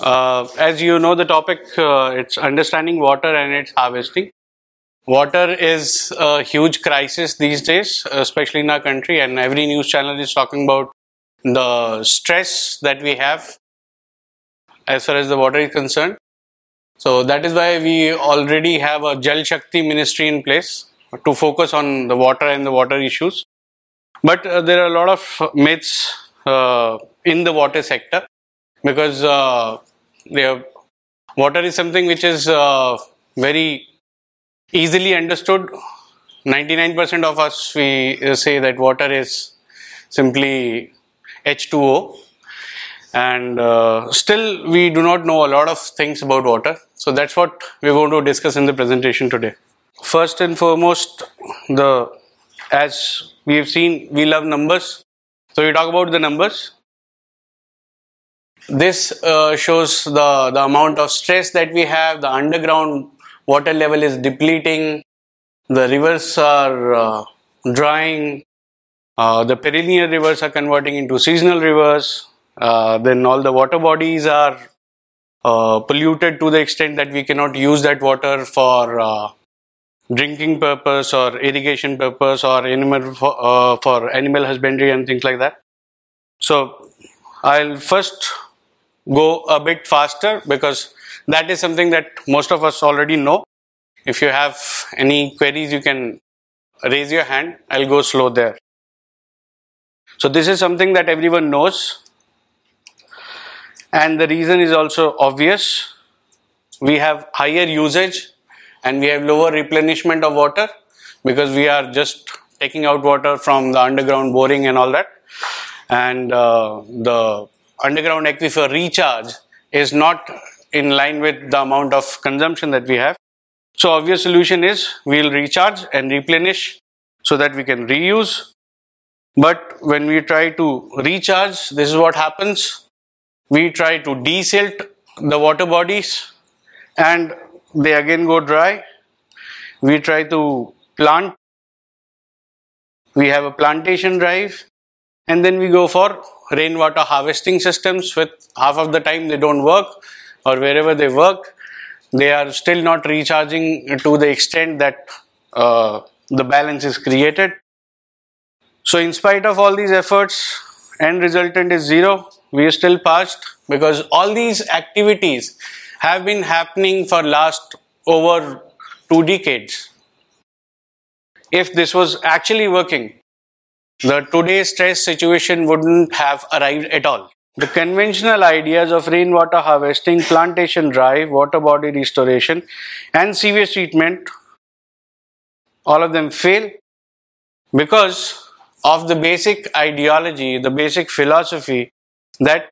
Uh, as you know, the topic uh, it's understanding water and its harvesting. Water is a huge crisis these days, especially in our country, and every news channel is talking about the stress that we have as far as the water is concerned. So that is why we already have a Jal Shakti ministry in place to focus on the water and the water issues. But uh, there are a lot of myths uh, in the water sector because uh, water is something which is uh, very easily understood. 99% of us we say that water is simply H2O and uh, still we do not know a lot of things about water. So that's what we're going to discuss in the presentation today. First and foremost, the as we have seen, we love numbers. So we talk about the numbers. This uh, shows the, the amount of stress that we have. The underground water level is depleting. The rivers are uh, drying. Uh, the perennial rivers are converting into seasonal rivers. Uh, then all the water bodies are uh, polluted to the extent that we cannot use that water for uh, drinking purpose or irrigation purpose or animal for, for animal husbandry and things like that. So I'll first go a bit faster because that is something that most of us already know. If you have any queries, you can raise your hand. I'll go slow there. So this is something that everyone knows. And the reason is also obvious. We have higher usage and we have lower replenishment of water because we are just taking out water from the underground boring and all that. And uh, the underground aquifer recharge is not in line with the amount of consumption that we have. So obvious solution is we'll recharge and replenish so that we can reuse. But when we try to recharge, this is what happens. We try to desilt the water bodies and they again go dry. We try to plant. We have a plantation drive and then we go for rainwater harvesting systems with half of the time they don't work or wherever they work. They are still not recharging to the extent that uh, the balance is created. So in spite of all these efforts end resultant is zero we are still parched because all these activities have been happening for last over two decades. If this was actually working the today's stress situation wouldn't have arrived at all. The conventional ideas of rainwater harvesting, plantation drive, water body restoration, and sewage treatment, all of them fail because of the basic ideology, the basic philosophy that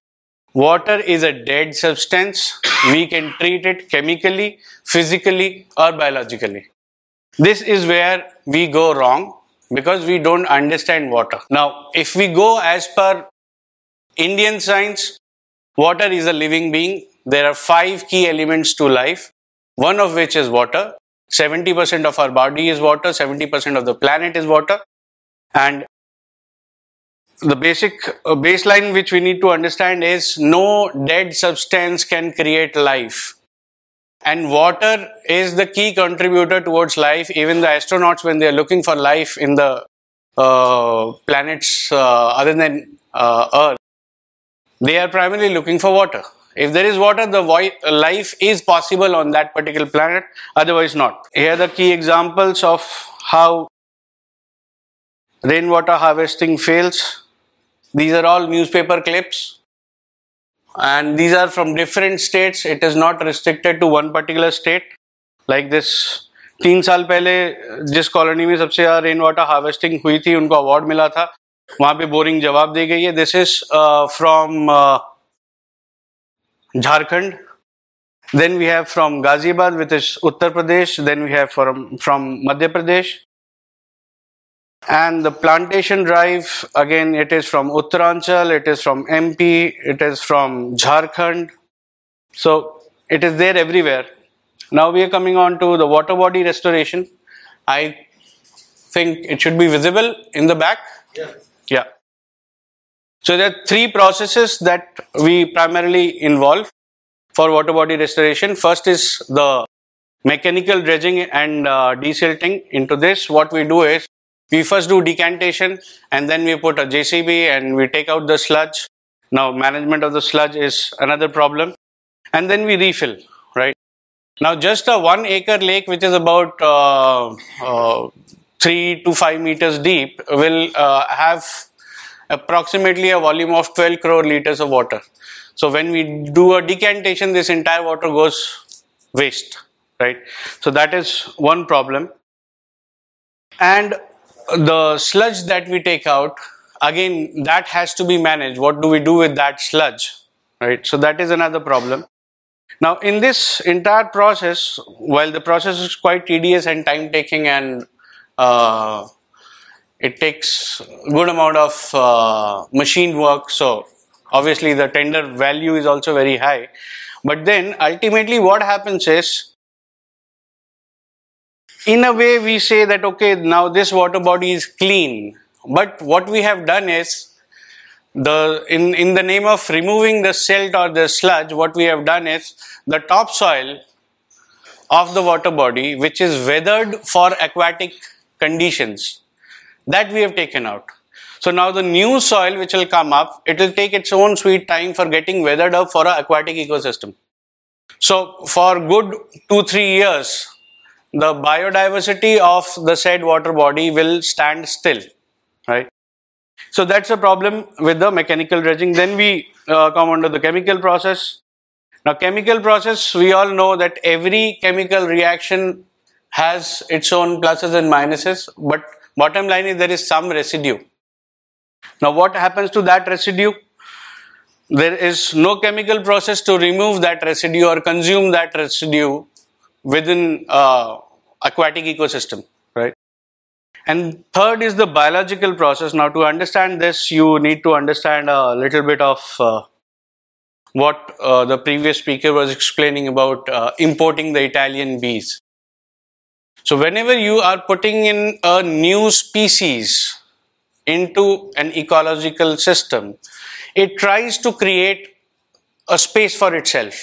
water is a dead substance. We can treat it chemically, physically, or biologically. This is where we go wrong because we don't understand water. Now, if we go as per Indian science, water is a living being. There are five key elements to life, one of which is water. 70% of our body is water, 70% of the planet is water. And the basic uh, baseline which we need to understand is no dead substance can create life and water is the key contributor towards life. Even the astronauts, when they are looking for life in the uh, planets uh, other than uh, Earth, they are primarily looking for water. If there is water, the life is possible on that particular planet, otherwise not. Here are the key examples of how rainwater harvesting fails. These are all newspaper clips and these are from different states it is not restricted to one particular state like this तीन साल पहले जिस colony में सबसे ज़्यादा rain water harvesting हुई थी उनको अवार्ड मिला था वहाँ पे बोरिंग जवाब दी गई है this is from Jharkhand then we have from Ghaziabad which is Uttar Pradesh then we have from from Madhya Pradesh and the plantation drive, again, it is from Uttaranchal, it is from MP, it is from Jharkhand. So it is there everywhere. Now we are coming on to the water body restoration. I think it should be visible in the back. Yeah. Yeah. So there are three processes that we primarily involve. for water body restoration. First is the mechanical dredging and uh, desilting. Into this, what we do is we first do decantation and then we put a JCB and we take out the sludge. Now, management of the sludge is another problem. And then we refill, right? Now, just a one acre lake, which is about uh, uh, three to five meters deep, will uh, have approximately a volume of 12 crore liters of water. So when we do a decantation, this entire water goes waste, right? So that is one problem. And the sludge that we take out, again, that has to be managed. What do we do with that sludge, right? So that is another problem. Now, in this entire process, while the process is quite tedious and time taking and uh, it takes good amount of uh, machine work, so obviously the tender value is also very high. But then ultimately what happens is, in a way we say that okay, now this water body is clean. But what we have done is, the in in the name of removing the silt or the sludge what we have done is the topsoil of the water body which is weathered for aquatic conditions that we have taken out so now the new soil which will come up it will take its own sweet time for getting weathered up for an aquatic ecosystem so for good 2 3 years the biodiversity of the said water body will stand still right so that's a problem with the mechanical dredging. Then we uh, come under the chemical process. Now chemical process, we all know that every chemical reaction has its own pluses and minuses, but bottom line is there is some residue. Now what happens to that residue? There is no chemical process to remove that residue or consume that residue within uh, aquatic ecosystem, right? And third is the biological process. Now, to understand this, you need to understand a little bit of uh, what uh, the previous speaker was explaining about uh, importing the Italian bees. So, whenever you are putting in a new species into an ecological system, it tries to create a space for itself.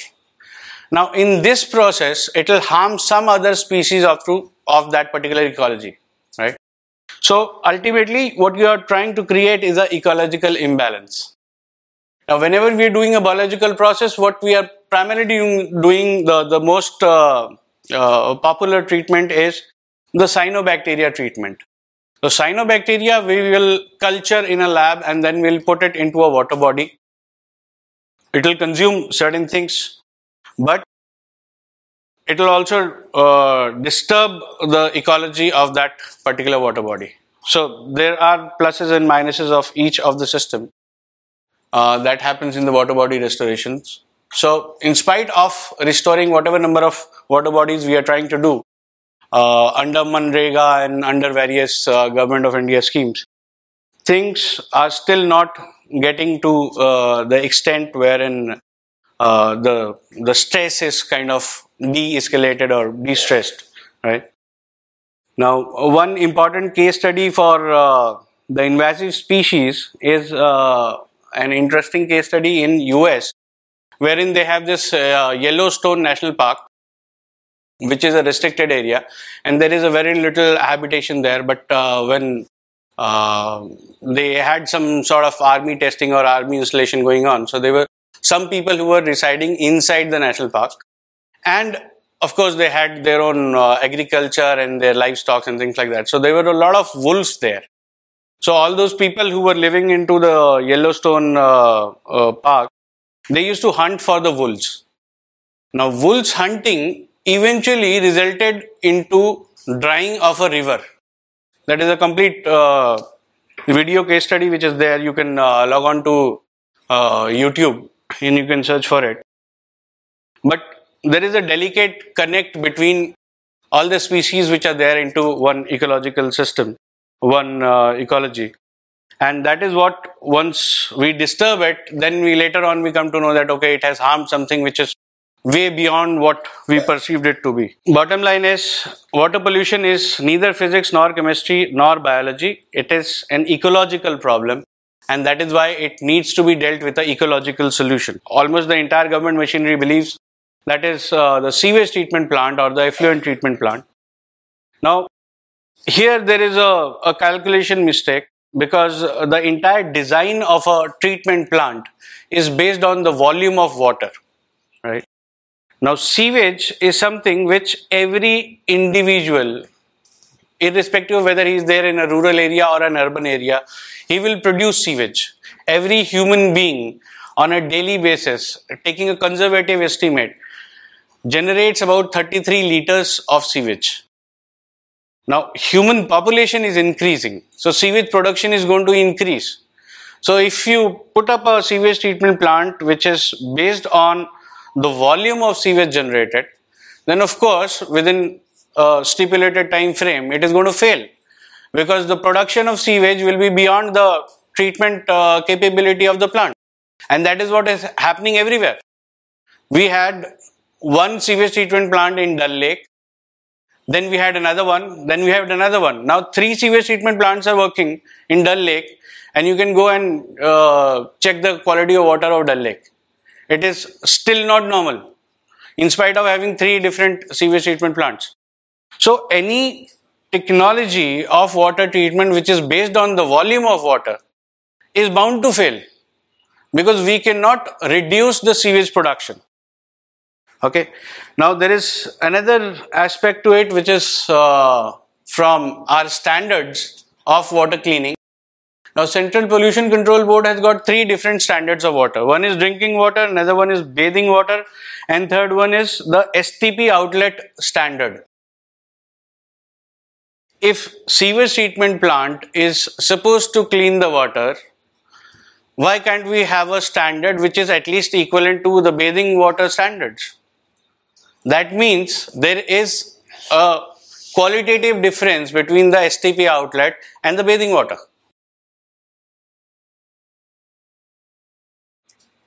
Now, in this process, it will harm some other species of, of that particular ecology, right? So ultimately what you are trying to create is an ecological imbalance. Now whenever we are doing a biological process, what we are primarily doing, doing the, the most uh, uh, popular treatment is the cyanobacteria treatment. So cyanobacteria we will culture in a lab and then we'll put it into a water body. It will consume certain things, but it will also uh, disturb the ecology of that particular water body. So there are pluses and minuses of each of the system uh, that happens in the water body restorations. So in spite of restoring whatever number of water bodies we are trying to do uh, under Manrega and under various uh, government of India schemes, things are still not getting to uh, the extent wherein uh, the the stress is kind of de-escalated or de-stressed, right? Now, one important case study for uh, the invasive species is uh, an interesting case study in US, wherein they have this uh, Yellowstone National Park, which is a restricted area, and there is a very little habitation there. But uh, when uh, they had some sort of army testing or army installation going on, so they were some people who were residing inside the national park and of course they had their own uh, agriculture and their livestock and things like that. So there were a lot of wolves there. So all those people who were living into the yellowstone uh, uh, park they used to hunt for the wolves. Now wolves hunting eventually resulted into drying of a river. That is a complete uh, video case study which is there. You can uh, log on to uh, youtube and you can search for it but there is a delicate connect between all the species which are there into one ecological system, one uh, ecology. And that is what once we disturb it, then we later on we come to know that okay, it has harmed something which is way beyond what we perceived it to be. Bottom line is water pollution is neither physics nor chemistry nor biology. It is an ecological problem and that is why it needs to be dealt with an ecological solution. Almost the entire government machinery believes that is uh, the sewage treatment plant or the effluent treatment plant. Now, here there is a, a calculation mistake because the entire design of a treatment plant is based on the volume of water, right? Now, sewage is something which every individual, irrespective of whether he is there in a rural area or an urban area, he will produce sewage. Every human being on a daily basis, taking a conservative estimate, generates about 33 liters of sewage. Now, human population is increasing, so sewage production is going to increase. So, if you put up a sewage treatment plant which is based on the volume of sewage generated, then of course within a stipulated time frame it is going to fail because the production of sewage will be beyond the treatment uh, capability of the plant and that is what is happening everywhere. We had one sewage treatment plant in Dal Lake, then we had another one, then we had another one. Now three sewage treatment plants are working in Dal Lake and you can go and uh, check the quality of water of Dal Lake it is still not normal in spite of having three different sewage treatment plants. So any technology of water treatment which is based on the volume of water is bound to fail because we cannot reduce the sewage production. Okay. Now there is another aspect to it which is uh, from our standards of water cleaning. Now Central Pollution Control Board has got three different standards of water. One is drinking water, another one is bathing water and third one is the STP outlet standard. If sewage treatment plant is supposed to clean the water, why can't we have a standard which is at least equivalent to the bathing water standards? That means there is a qualitative difference between the STP outlet and the bathing water.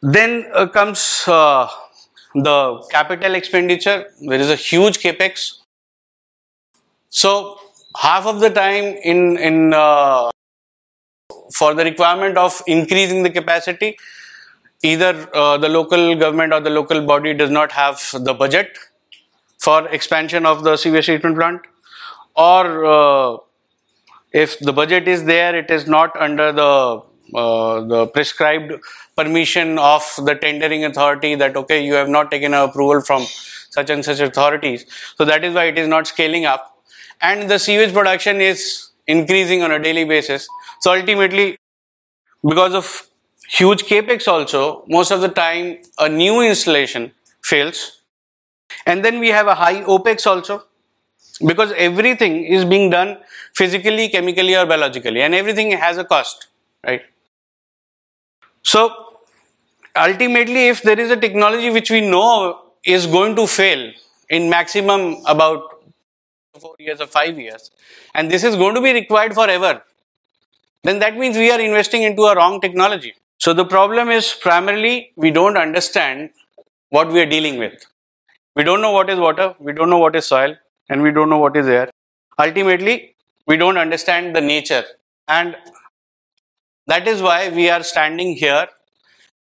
Then uh, comes uh, the capital expenditure. There is a huge capex. So half of the time in in uh, for the requirement of increasing the capacity, either uh, the local government or the local body does not have the budget for expansion of the sewage treatment plant, or uh, if the budget is there, it is not under the uh, the prescribed permission of the tendering authority that okay you have not taken approval from such and such authorities. So that is why it is not scaling up and the sewage production is increasing on a daily basis. So ultimately because of huge capex also most of the time a new installation fails. And then we have a high opex also because everything is being done physically chemically or biologically and everything has a cost right? So ultimately if there is a technology which we know is going to fail in maximum about 4 years or 5 years and this is going to be required forever then that means we are investing into a wrong technology. So the problem is primarily we don't understand what we are dealing with. We don't know what is water, we don't know what is soil and we don't know what is air. Ultimately we don't understand the nature and that is why we are standing here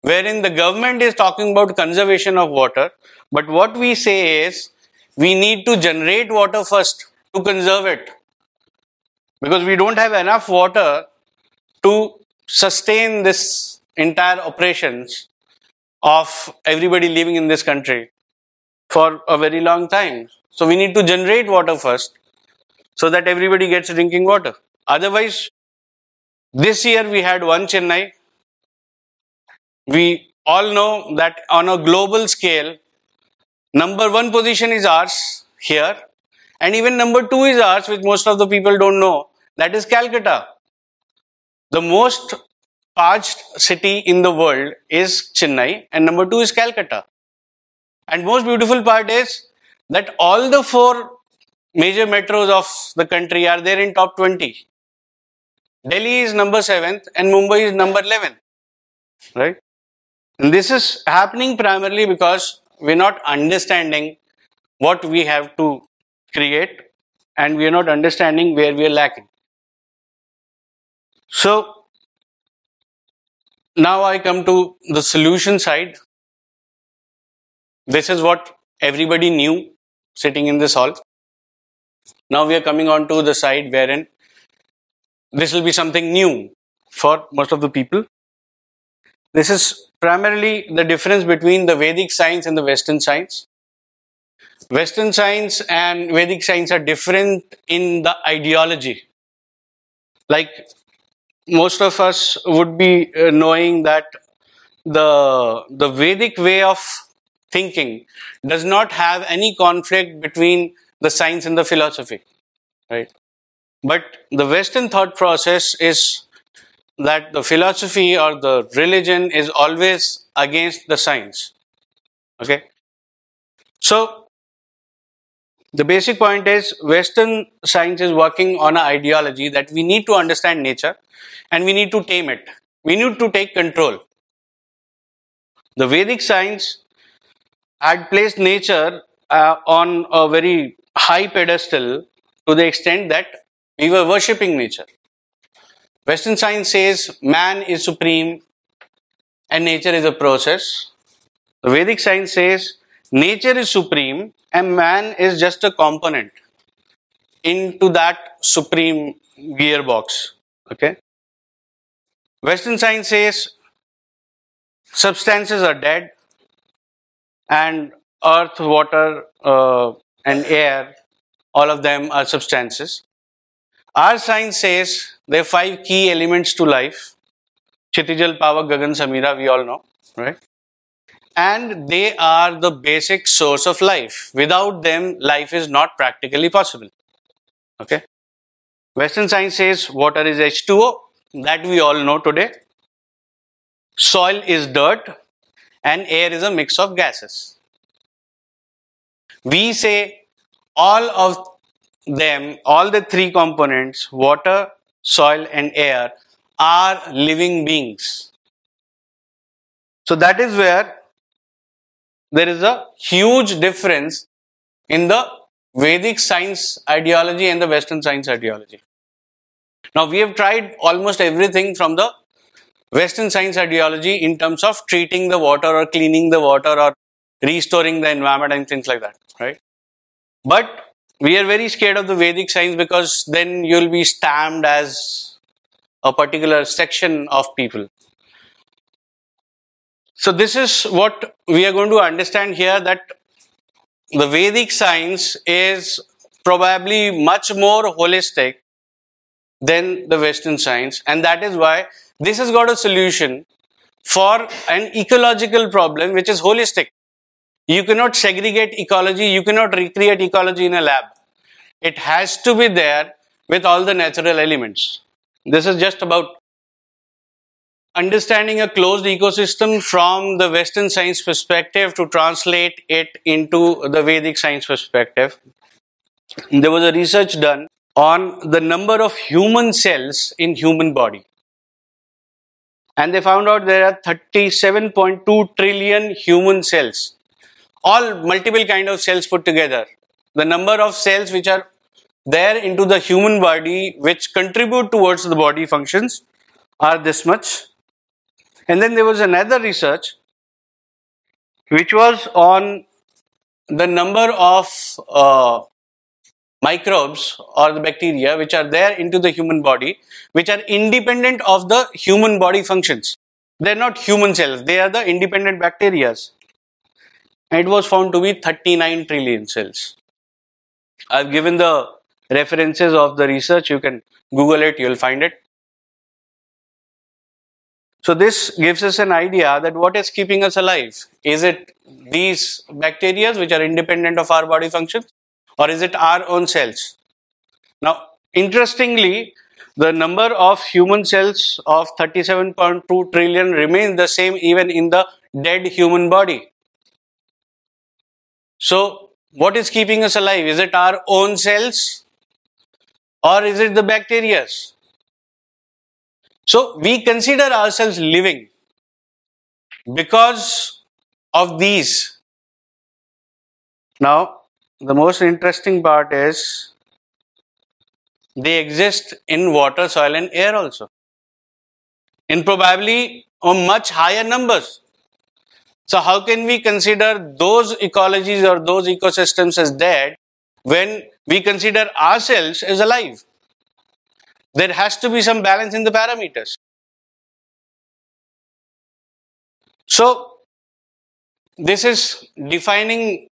wherein the government is talking about conservation of water. But what we say is we need to generate water first to conserve it. Because we don't have enough water to sustain this entire operations of everybody living in this country for a very long time. So we need to generate water first so that everybody gets drinking water. Otherwise, this year we had one Chennai. We all know that on a global scale, number one position is ours here, and even number two is ours, which most of the people don't know. That is Calcutta. The most parched city in the world is Chennai, and number two is Calcutta. And most beautiful part is that all the four major metros of the country are there in top 20. Delhi is number 7th and Mumbai is number 11. Right? And this is happening primarily because we're not understanding what we have to create and we are not understanding where we are lacking. So, now I come to the solution side. This is what everybody knew sitting in this hall. Now we are coming on to the side wherein this will be something new for most of the people. This is primarily the difference between the Vedic science and the Western science. Western science and Vedic science are different in the ideology. Like most of us would be uh, knowing that the the Vedic way of thinking does not have any conflict between the science and the philosophy, right? But the Western thought process is that the philosophy or the religion is always against the science. Okay, so the basic point is Western science is working on an ideology that we need to understand nature and we need to tame it. We need to take control. The Vedic science had placed nature uh, on a very high pedestal to the extent that we were worshipping nature. Western science says man is supreme and nature is a process. The Vedic science says nature is supreme and man is just a component into that supreme gearbox. Okay. Western science says substances are dead and earth, water, uh, and air, all of them are substances. Our science says there are five key elements to life Kshitijal, Pavak, Gagan, Samira, we all know, right? And they are the basic source of life. Without them, life is not practically possible. Okay? Western science says water is H2O, that we all know today. Soil is dirt and air is a mix of gases. We say all of them, all the three components, water, soil and air are living beings. So that is where there is a huge difference in the Vedic science ideology and the Western science ideology. Now we have tried almost everything from the Western science ideology in terms of treating the water or cleaning the water or restoring the environment and things like that, right? But we are very scared of the Vedic science because then you'll be stamped as a particular section of people. So this is what we are going to understand here that the Vedic science is probably much more holistic than the Western science, and that is why this has got a solution for an ecological problem which is holistic. You cannot segregate ecology, you cannot recreate ecology in a lab. It has to be there with all the natural elements. This is just about understanding a closed ecosystem from the Western science perspective to translate it into the Vedic science perspective. There was a research done on the number of human cells in human body and they found out there are 37.2 trillion human cells all multiple kind of cells put together the number of cells which are there into the human body which contribute towards the body functions are this much. And then there was another research which was on the number of uh, microbes or the bacteria which are there into the human body which are independent of the human body functions. They're not human cells. They are the independent bacteria. and it was found to be 39 trillion cells. I've given the references of the research. You can google it. You'll find it. So this gives us an idea that what is keeping us alive. Is it these bacteria which are independent of our body functions or is it our own cells? Now, interestingly, the number of human cells of 37.2 trillion remains the same even in the dead human body. So, what is keeping us alive? Is it our own cells or is it the bacteria? So, we consider ourselves living because of these. Now, the most interesting part is they exist in water, soil, and air also. In probably much higher numbers. So how can we consider those ecologies or those ecosystems as dead when we consider ourselves as alive? There has to be some balance in the parameters. So this is defining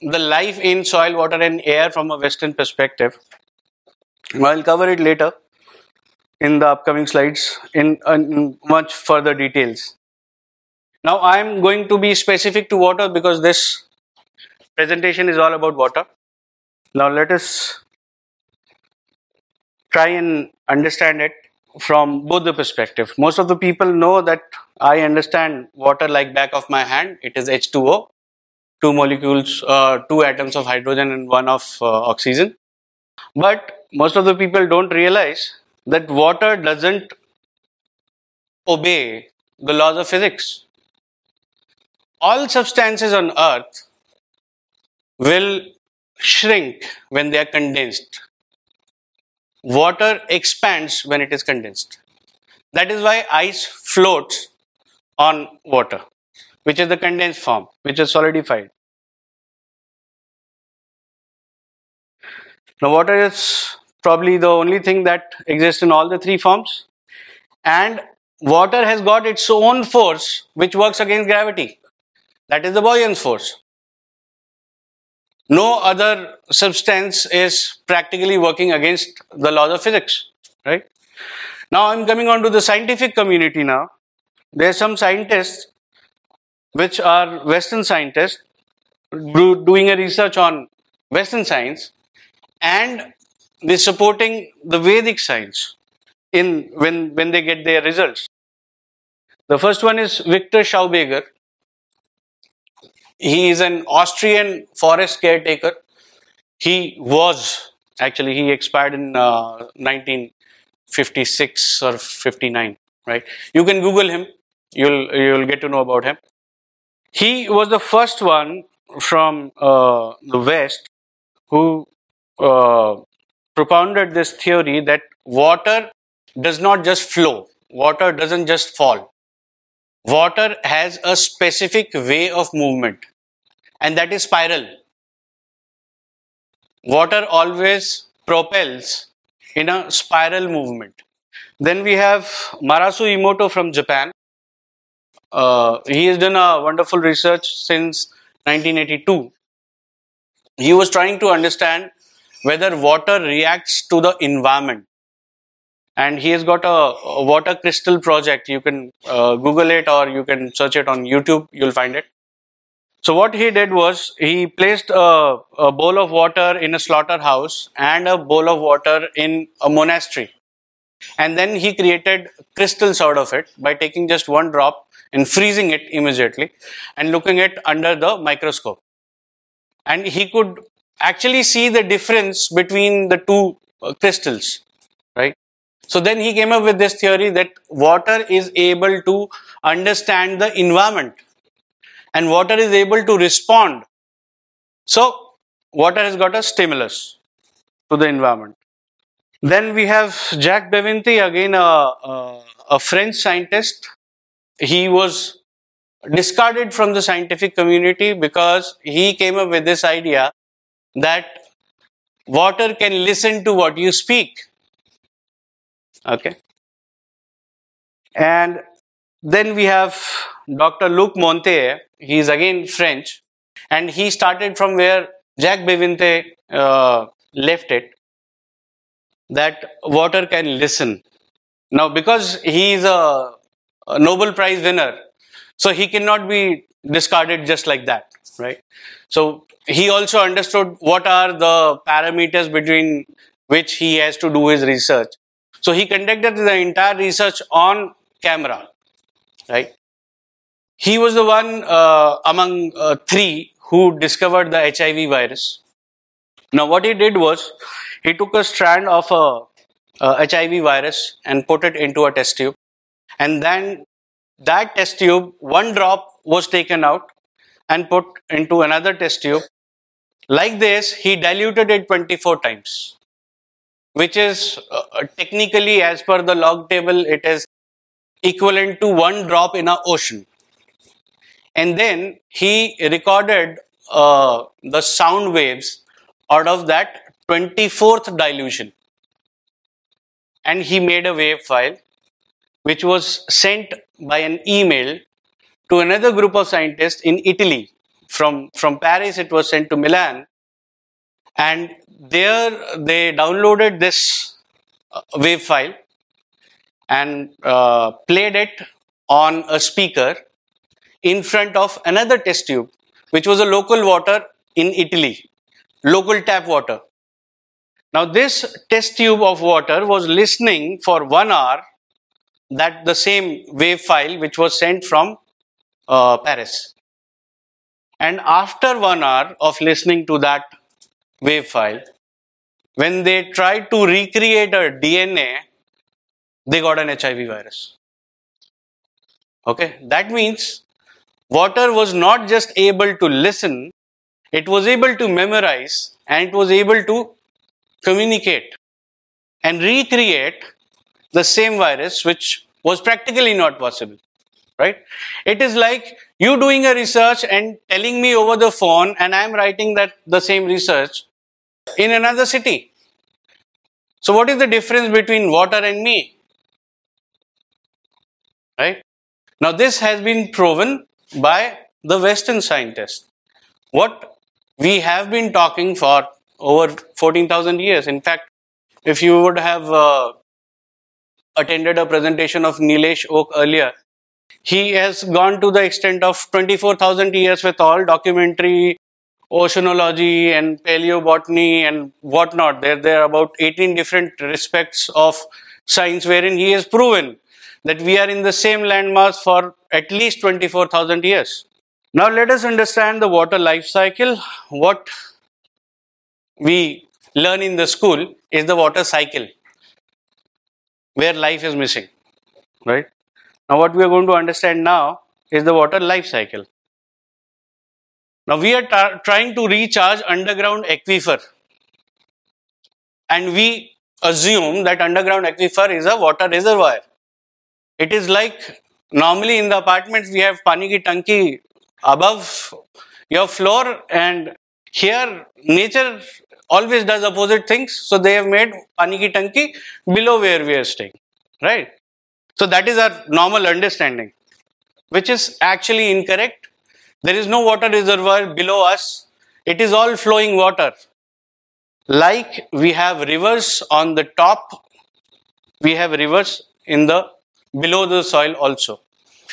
the life in soil, water and air from a western perspective. I'll cover it later in the upcoming slides in, in much further details. Now I'm going to be specific to water because this presentation is all about water. Now let us try and understand it from both the perspective. Most of the people know that I understand water like back of my hand. It is H2O, two molecules, uh, two atoms of hydrogen and one of uh, oxygen. But most of the people don't realize that water doesn't obey the laws of physics. All substances on earth will shrink when they are condensed. Water expands when it is condensed. That is why ice floats on water, which is the condensed form, which is solidified. Now, water is probably the only thing that exists in all the three forms, and water has got its own force which works against gravity. That is the Buoyant's force. No other substance is practically working against the laws of physics, right? Now I'm coming on to the scientific community now. There are some scientists which are Western scientists doing a research on Western science and they're supporting the Vedic science in when, when they get their results. The first one is Victor Schauberger. He is an Austrian forest caretaker. He was actually he expired in uh, 1956 or 59. Right? You can Google him. You'll you'll get to know about him. He was the first one from uh, the West who uh, propounded this theory that water does not just flow, water doesn't just fall. Water has a specific way of movement, and that is spiral. Water always propels in a spiral movement. Then we have Masaru Emoto from Japan. Uh, he has done a wonderful research since 1982. He was trying to understand whether water reacts to the environment and he has got a, a water crystal project. You can uh, google it or you can search it on youtube. You'll find it. So what he did was he placed a, a bowl of water in a slaughterhouse and a bowl of water in a monastery. And then he created crystals out of it by taking just one drop and freezing it immediately and looking at under the microscope. And he could actually see the difference between the two uh, crystals? So then he came up with this theory that water is able to understand the environment and water is able to respond. So water has got a stimulus to the environment. Then we have Jacques Bevinti, again a, a, a French scientist. He was discarded from the scientific community because he came up with this idea that water can listen to what you speak. Okay. And then we have Dr. Luc Monte. He is again French. And he started from where Jack Bevinte uh, left it. That water can listen. Now, because he is a, a Nobel Prize winner, so he cannot be discarded just like that, right? So he also understood what are the parameters between which he has to do his research. So he conducted the entire research on camera, right? He was the one uh, among uh, three who discovered the HIV virus. Now, what he did was he took a strand of a, a HIV virus and put it into a test tube, and then that test tube, one drop was taken out and put into another test tube like this, he diluted it 24 times, which is uh, technically as per the log table, it is equivalent to one drop in an ocean. And then he recorded uh, the sound waves out of that 24th dilution. And he made a wave file which was sent by an email to another group of scientists in Italy. From, from Paris, it was sent to Milan. And there they downloaded this uh, wave file and uh, played it on a speaker in front of another test tube, which was a local water in Italy, local tap water. Now, this test tube of water was listening for one hour that the same wave file which was sent from uh, Paris. And after one hour of listening to that wave file, when they tried to recreate a DNA, they got an HIV virus. Okay, that means water was not just able to listen, it was able to memorize and it was able to communicate and recreate the same virus which was practically not possible right? It is like you doing a research and telling me over the phone and i am writing that the same research in another city. So what is the difference between water and me? Right? Now this has been proven by the western scientists. What we have been talking for over 14000 years. In fact if you would have uh, attended a presentation of Nilesh Oak earlier he has gone to the extent of 24000 years with all documentary oceanology and paleobotany and whatnot. There there are about 18 different respects of science wherein he has proven that we are in the same landmass for at least 24000 years. Now let us understand the water life cycle. What we learn in the school is the water cycle where life is missing right? Now what we are going to understand now is the water life cycle now we are trying to recharge underground aquifer and we assume that underground aquifer is a water reservoir it is like normally in the apartments we have pani ki tanki above your floor and here nature always does opposite things. So they have made pani ki tanki below where we are staying, right? So that is our normal understanding, which is actually incorrect. There is no water reservoir below us. It is all flowing water. Like we have rivers on the top, we have rivers in the below the soil also.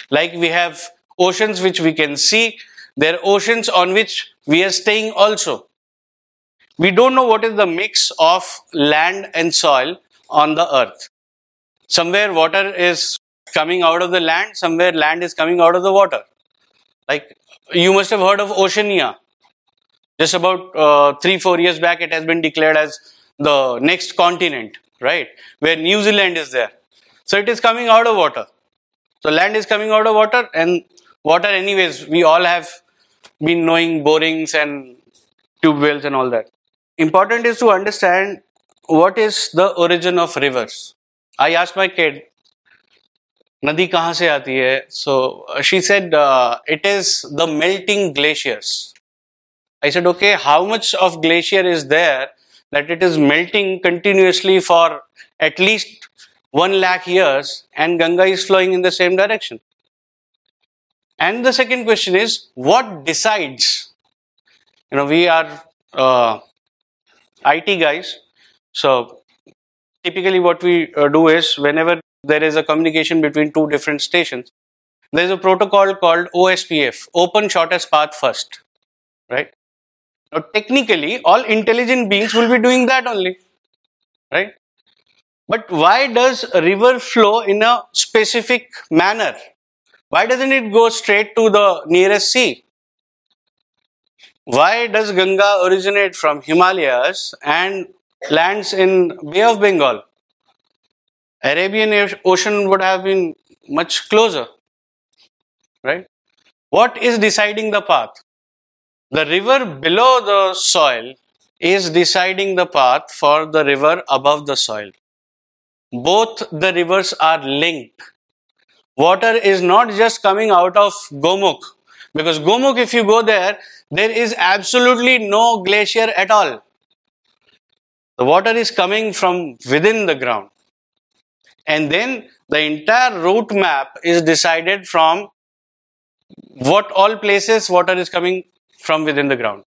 Like we have oceans which we can see, there are oceans on which we are staying also. We don't know what is the mix of land and soil on the earth. Somewhere water is coming out of the land, somewhere land is coming out of the water. Like you must have heard of Oceania. Just about uh, three, four years back, it has been declared as the next continent, right? Where New Zealand is there. So it is coming out of water. So land is coming out of water, and water, anyways, we all have been knowing borings and tube wells and all that important is to understand what is the origin of rivers. I asked my kid, Nadi kahan se aati hai? So she said, uh, is the melting glaciers. I said, okay, how much of glacier is there that it is melting continuously for at least one lakh years and Ganga is flowing in the same direction? And the second question is, what decides? You know, we are uh, IT guys. So typically what we uh, do is whenever there is a communication between two different stations, there is a protocol called OSPF, Open Shortest Path First, right? Now technically all intelligent beings will be doing that only, right? But why does a river flow in a specific manner? Why doesn't it go straight to the nearest sea? Why does Ganga originate from Himalayas and lands in Bay of Bengal? Arabian Ocean would have been much closer, right? What is deciding the path? The river below the soil is deciding the path for the river above the soil. Both the rivers are linked. water is not just coming out of Gomukh because Gomukh, if you go there, there is absolutely no glacier at all. The water is coming from within the ground. And then the entire route map is decided from what all places water is coming from within the ground.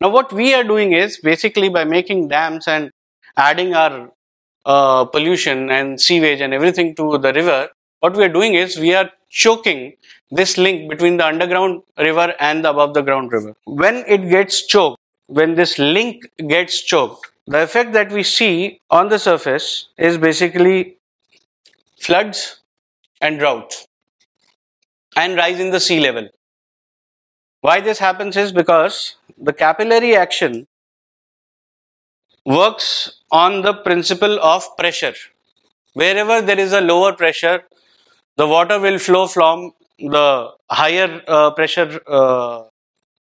Now, what we are doing is basically by making dams and adding our uh, pollution and sewage and everything to the river, what we are doing is we are choking this link between the underground river and the above the ground river. When it gets choked, when this link gets choked, the effect that we see on the surface is basically floods and droughts and rise in the sea level. Why this happens is because the capillary action works on the principle of pressure. Wherever there is a lower pressure, the water will flow from the higher uh, pressure uh,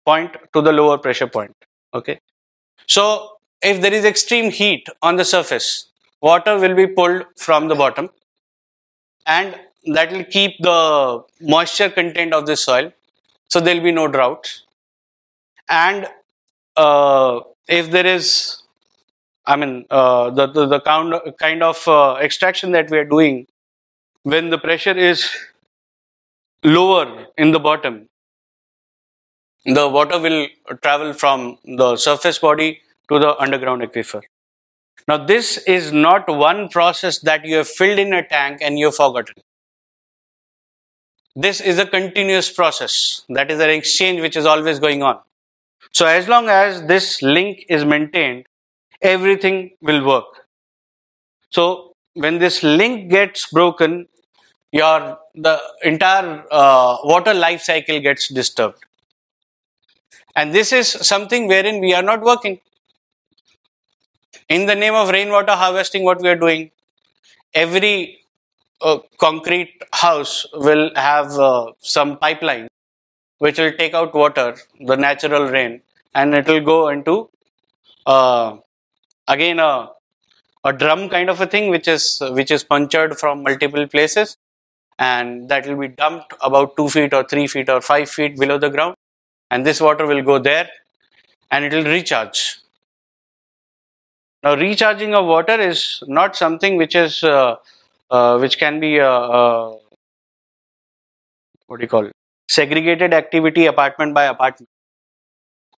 point to the lower pressure point. Okay. So, if there is extreme heat on the surface, water will be pulled from the bottom and that will keep the moisture content of the soil. So there will be no drought. And uh, if there is i mean uh, the, the, the kind, kind of uh, extraction that we are doing when the pressure is lower in the bottom the water will travel from the surface body to the underground aquifer now this is not one process that you have filled in a tank and you have forgotten this is a continuous process. That is an exchange which is always going on. So as long as this link is maintained, everything will work. So when this link gets broken, your the entire uh, water life cycle gets disturbed. And this is something wherein we are not working. In the name of rainwater harvesting, what we are doing, every a concrete house will have uh, some pipeline which will take out water, the natural rain, and it will go into uh, again a, a drum kind of a thing which is which is punctured from multiple places and that will be dumped about two feet or three feet or five feet below the ground and this water will go there and it will recharge now recharging of water is not something which is uh, uh, which can be a, a, what do you call segregated activity apartment by apartment.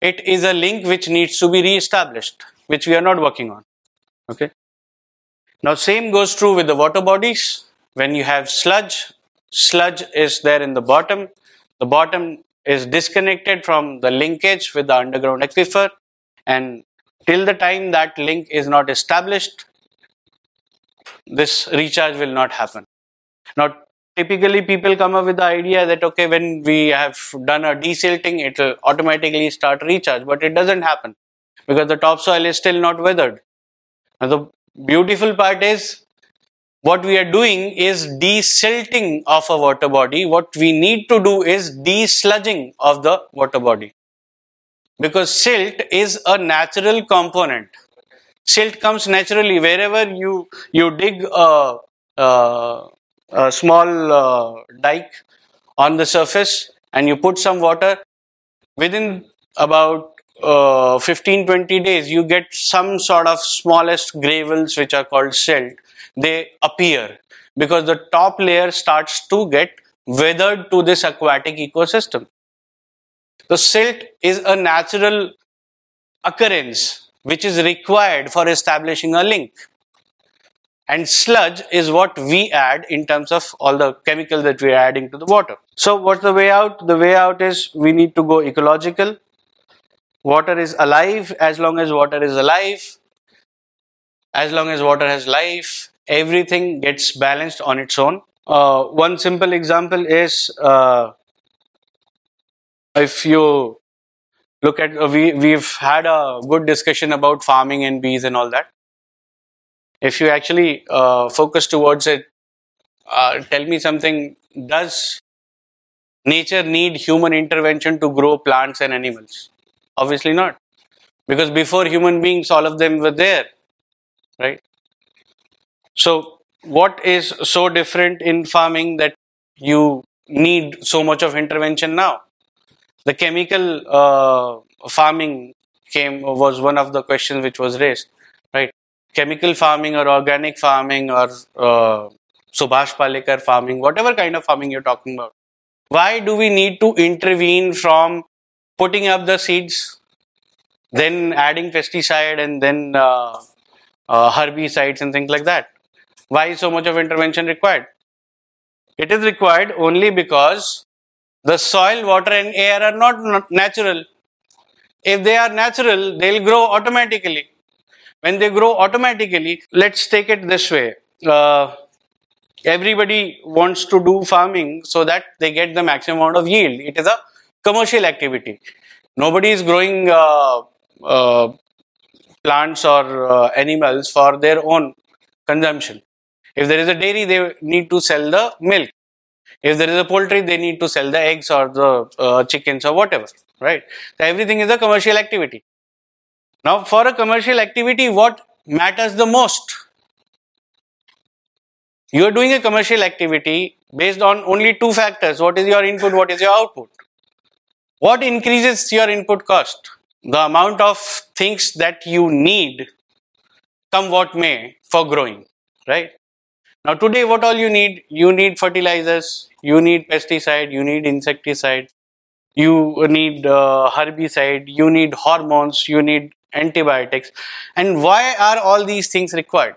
It is a link which needs to be re-established, which we are not working on. Okay. Now, same goes true with the water bodies. When you have sludge, sludge is there in the bottom. The bottom is disconnected from the linkage with the underground aquifer, and till the time that link is not established, this recharge will not happen. Now, typically people come up with the idea that okay, when we have done a desilting, it will automatically start recharge, but it doesn't happen because the topsoil is still not weathered. Now, the beautiful part is what we are doing is desilting of a water body. What we need to do is desludging of the water body because silt is a natural component. Silt comes naturally. Wherever you you dig a, a, a small uh, dike on the surface and you put some water within about uh, 15 20 days you get some sort of smallest gravels which are called silt. They appear because the top layer starts to get weathered to this aquatic ecosystem the silt is a natural occurrence which is required for establishing a link. And sludge is what we add in terms of all the chemicals that we are adding to the water. So what's the way out? The way out is we need to go ecological. Water is alive as long as water is alive. As long as water has life, everything gets balanced on its own. Uh, one simple example is uh, if you look at uh, we we've had a good discussion about farming and bees and all that. If you actually uh, focus towards it uh, tell me something. Does nature need human intervention to grow plants and animals? Obviously not. Because before human beings all of them were there right? So what is so different in farming that you need so much of intervention now. The chemical uh, farming came was one of the questions which was raised, right? Chemical farming or organic farming or uh, Subhash Palekar farming, whatever kind of farming you're talking about. Why do we need to intervene from putting up the seeds, then adding pesticide and then uh, uh, herbicides and things like that? Why so much of intervention required? It is required only because the soil, water, and air are not natural. If they are natural, they'll grow automatically. When they grow automatically, let's take it this way. Uh, everybody wants to do farming so that they get the maximum amount of yield. It is a commercial activity. Nobody is growing uh, uh, plants or uh, animals for their own consumption. If there is a dairy, they need to sell the milk. If there is a poultry, they need to sell the eggs or the uh, chickens or whatever, right? So everything is a commercial activity. Now, for a commercial activity, what matters the most? You are doing a commercial activity based on only two factors. What is your input? What is your output? What increases your input cost? The amount of things that you need, come what may, for growing, right? Now today what all you need? You need fertilizers, you need pesticide, you need insecticide, you need uh, herbicide, you need hormones, you need antibiotics. And why are all these things required?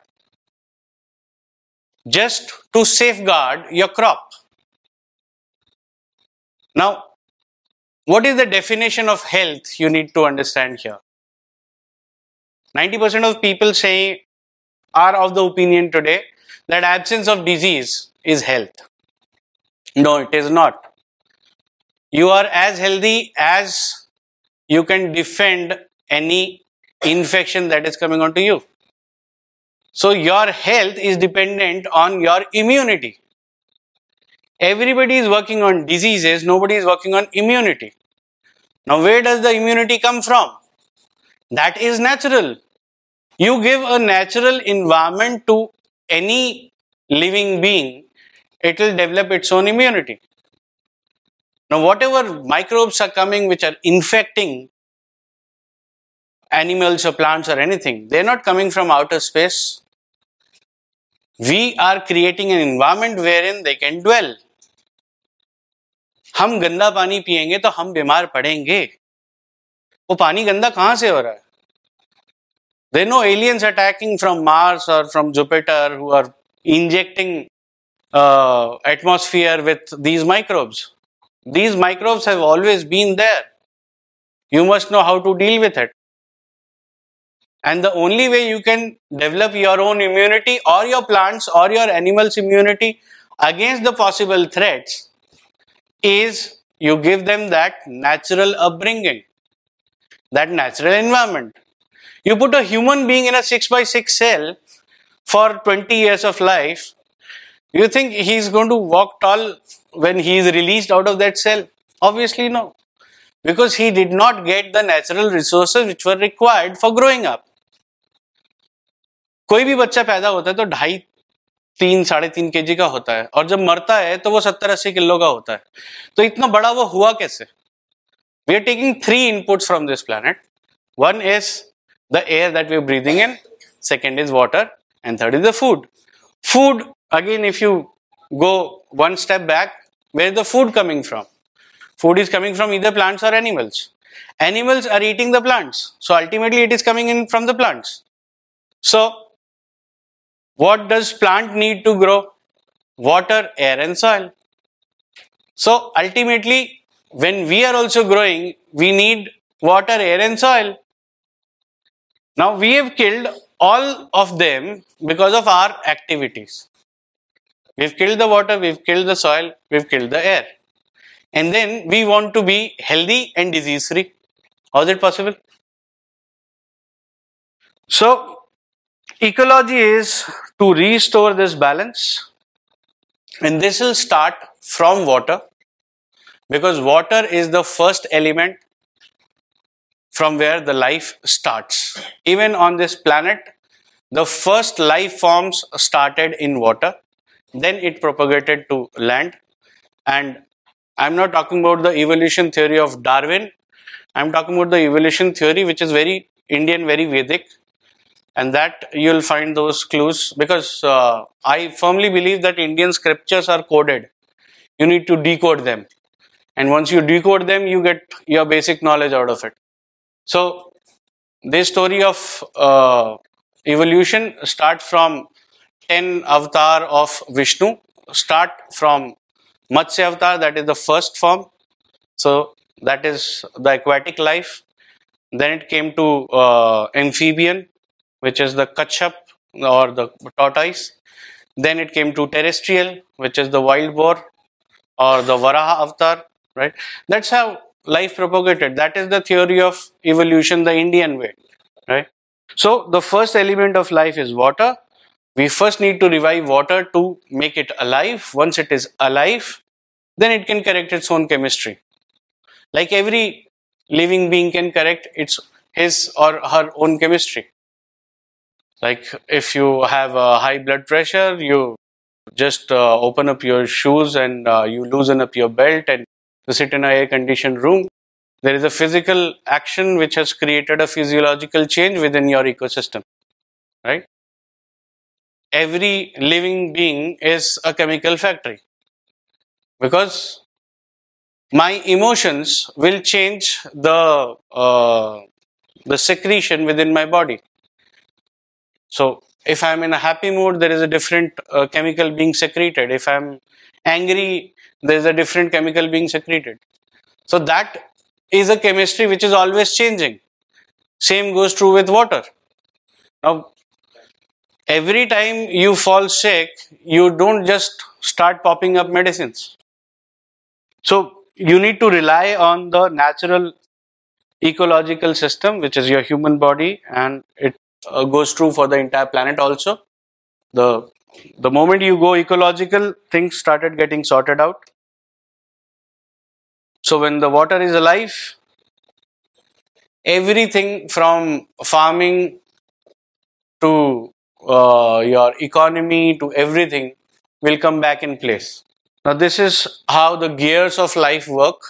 Just to safeguard your crop. Now, what is the definition of health you need to understand here? 90% of people say are of the opinion today that absence of disease is health. No, it is not. You are as healthy as you can defend any infection that is coming onto you. So your health is dependent on your immunity. Everybody is working on diseases, nobody is working on immunity. Now where does the immunity come from? That is natural. You give a natural environment to any living being, it will develop its own immunity. Now, whatever microbes are coming which are infecting animals or plants or anything, they're not coming from outer space. We are creating an environment wherein they can dwell. हम गंदा पानी पिएँगे तो हम बीमार पड़ेंगे वो पानी गंदा कहाँ से हो रहा है There are no aliens attacking from Mars or from Jupiter who are injecting uh, atmosphere with these microbes. These microbes have always been there. You must know how to deal with it. And the only way you can develop your own immunity or your plants or your animals' immunity against the possible threats is you give them that natural upbringing, that natural environment. You put a human being in a 6 by 6 cell for 20 years of life, you think he's going to walk tall when he is released out of that cell? Obviously, no. Because he did not get the natural resources which were required for growing up. कोई भी बच्चा पैदा होता है तो ढाई तीन साढ़े तीन के का होता है और जब मरता है तो वो सत्तर अस्सी किलो का होता है तो इतना बड़ा वो हुआ कैसे we are taking three inputs from this planet one is the air that we're breathing in, second is water, and third is the food. Food, again, if you go one step back, where is the food coming from? Food is coming from either plants or animals. Animals are eating the plants, so ultimately it is coming in from the plants. So, what does plant need to grow? Water, air, and soil. So, ultimately, when we are also growing, we need water, air, and soil. Now we have killed all of them because of our activities. We've killed the water, we've killed the soil, we've killed the air. And then we want to be healthy and disease free. How is it possible? So, ecology is to restore this balance, and this will start from water because water is the first element from where the life starts. Even on this planet, the first life forms started in water, then it propagated to land, And I'm not talking about the evolution theory of Darwin. I'm talking about the evolution theory, which is very Indian, very Vedic. And that you'll find those clues because uh, I firmly believe that Indian scriptures are coded. You need to decode them. And once you decode them, you get your basic knowledge out of it. So, this story of uh, evolution start from 10 avatar of Vishnu, start from Matsya avatar, that is the first form. So that is the aquatic life. Then it came to uh, amphibian, which is the Kachap or the tortoise. Then it came to terrestrial, which is the wild boar or the Varaha avatar, right? That's how life propagated. That is the theory of evolution, the Indian way, right? So the first element of life is water. We first need to revive water to make it alive. Once it is alive, then it can correct its own chemistry. Like every living being can correct its his or her own chemistry. Like if you have a high blood pressure, you just uh, open up your shoes and uh, you loosen up your belt and you sit in a air conditioned room there is a physical action which has created a physiological change within your ecosystem, right? Every living being is a chemical factory because my emotions will change the uh, the secretion within my body. So if I'm in a happy mood, there is a different uh, chemical being secreted. If I'm angry, there is a different chemical being secreted. So that is a chemistry which is always changing. Same goes true with water. Now, every time you fall sick, you don't just start popping up medicines. So, you need to rely on the natural ecological system, which is your human body, and it uh, goes true for the entire planet also. The, the moment you go ecological, things started getting sorted out. So when the water is alive, everything from farming to uh, your economy to everything will come back in place. Now, this is how the gears of life work.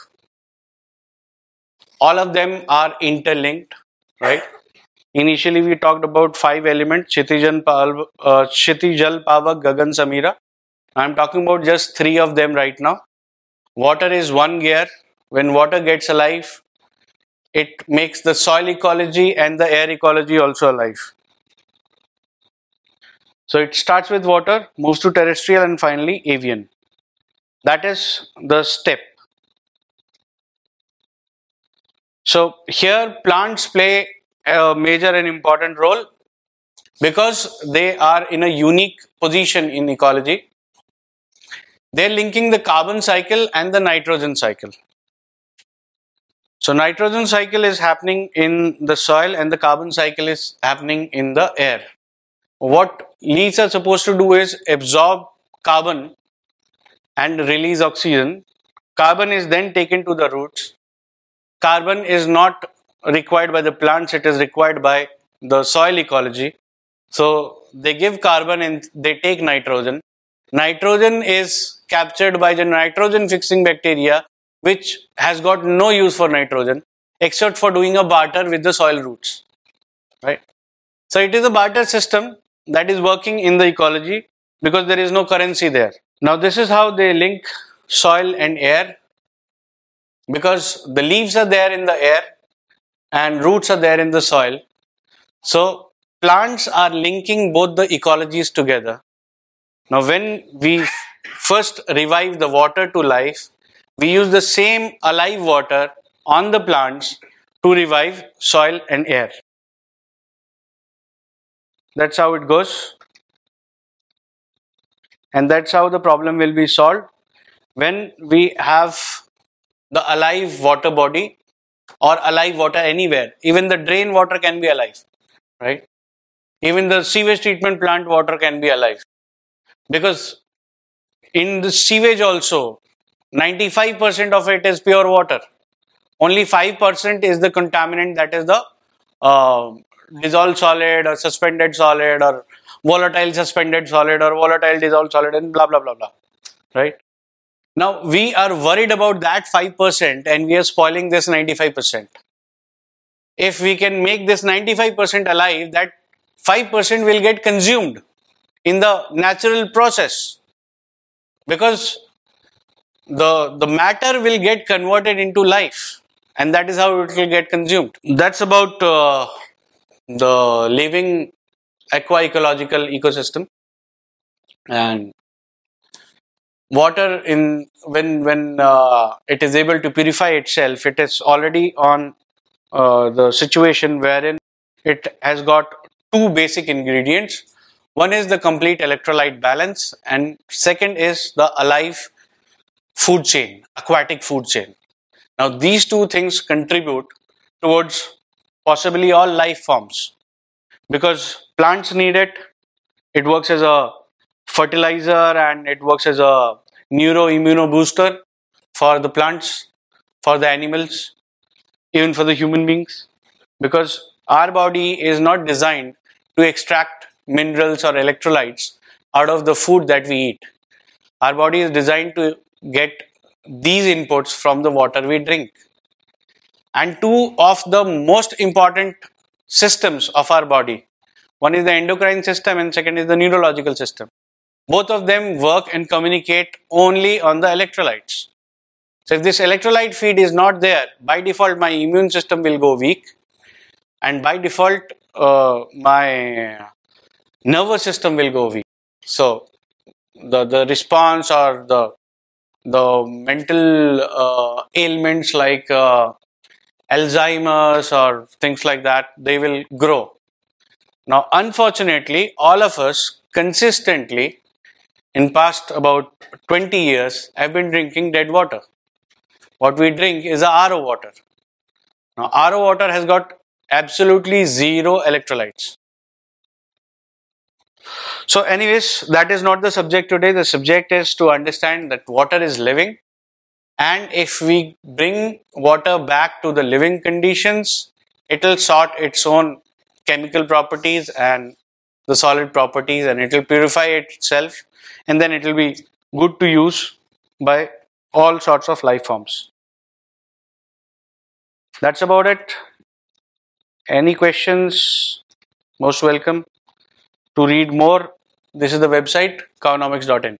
All of them are interlinked, right? Initially, we talked about five elements Chitijan, uh, Chitijal, Pavak, Gagan, Samira. I'm talking about just three of them right now. Water is one gear. When water gets alive, it makes the soil ecology and the air ecology also alive. So it starts with water, moves to terrestrial, and finally avian. That is the step. So here plants play a major and important role because they are in a unique position in ecology they're linking the carbon cycle and the nitrogen cycle. So nitrogen cycle is happening in the soil and the carbon cycle is happening in the air. What leaves are supposed to do is absorb carbon and release oxygen. Carbon is then taken to the roots. Carbon is not required by the plants, it is required by the soil ecology. So they give carbon and they take nitrogen. Nitrogen is captured by the nitrogen fixing bacteria which has got no use for nitrogen except for doing a barter with the soil roots right? So it is a barter system that is working in the ecology because there is no currency there. Now this is how they link soil and air because the leaves are there in the air and roots are there in the soil. So plants are linking both the ecologies together. Now, when we first revive the water to life, we use the same alive water on the plants to revive soil and air. That's how it goes. And that's how the problem will be solved. When we have the alive water body or alive water anywhere, even the drain water can be alive, right? Even the sewage treatment plant water can be alive because in the sewage also 95% of it is pure water. Only 5% is the contaminant that is the uh, dissolved solid or suspended solid or volatile suspended solid or volatile dissolved solid and blah blah blah blah. Right? Now we are worried about that 5% and we are spoiling this 95%. If we can make this 95% alive, that 5% will get consumed in the natural process. Because the, the matter will get converted into life. And that is how it will get consumed. That's about uh, the living aqua ecological ecosystem. And water in when when uh, it is able to purify itself it is already on uh, the situation wherein it has got two basic ingredients. One is the complete electrolyte balance and second is the alive food chain aquatic food chain now these two things contribute towards possibly all life forms because plants need it it works as a fertilizer and it works as a neuroimmuno booster for the plants, for the animals, even for the human beings. Because our body is not designed to extract minerals or electrolytes out of the food that we eat. Our body is designed to get these inputs from the water we drink. And two of the most important systems of our body one is the endocrine system and second is the neurological system both of them work and communicate only on the electrolytes. So if this electrolyte feed is not there, by default my immune system will go weak and by default uh, my nervous system will go weak. So the, the response or the the mental uh, ailments like uh, Alzheimer's or things like that, they will grow. Now, unfortunately, all of us consistently in past about 20 years I've been drinking dead water. What we drink is a RO water. Now RO water has got absolutely zero electrolytes. So anyways, that is not the subject today. The subject is to understand that water is living and if we bring water back to the living conditions, it will sort its own chemical properties and the solid properties and it will purify itself and then it will be good to use by all sorts of life forms. That's about it. Any questions? Most welcome. To read more, this is the website cownomics.in.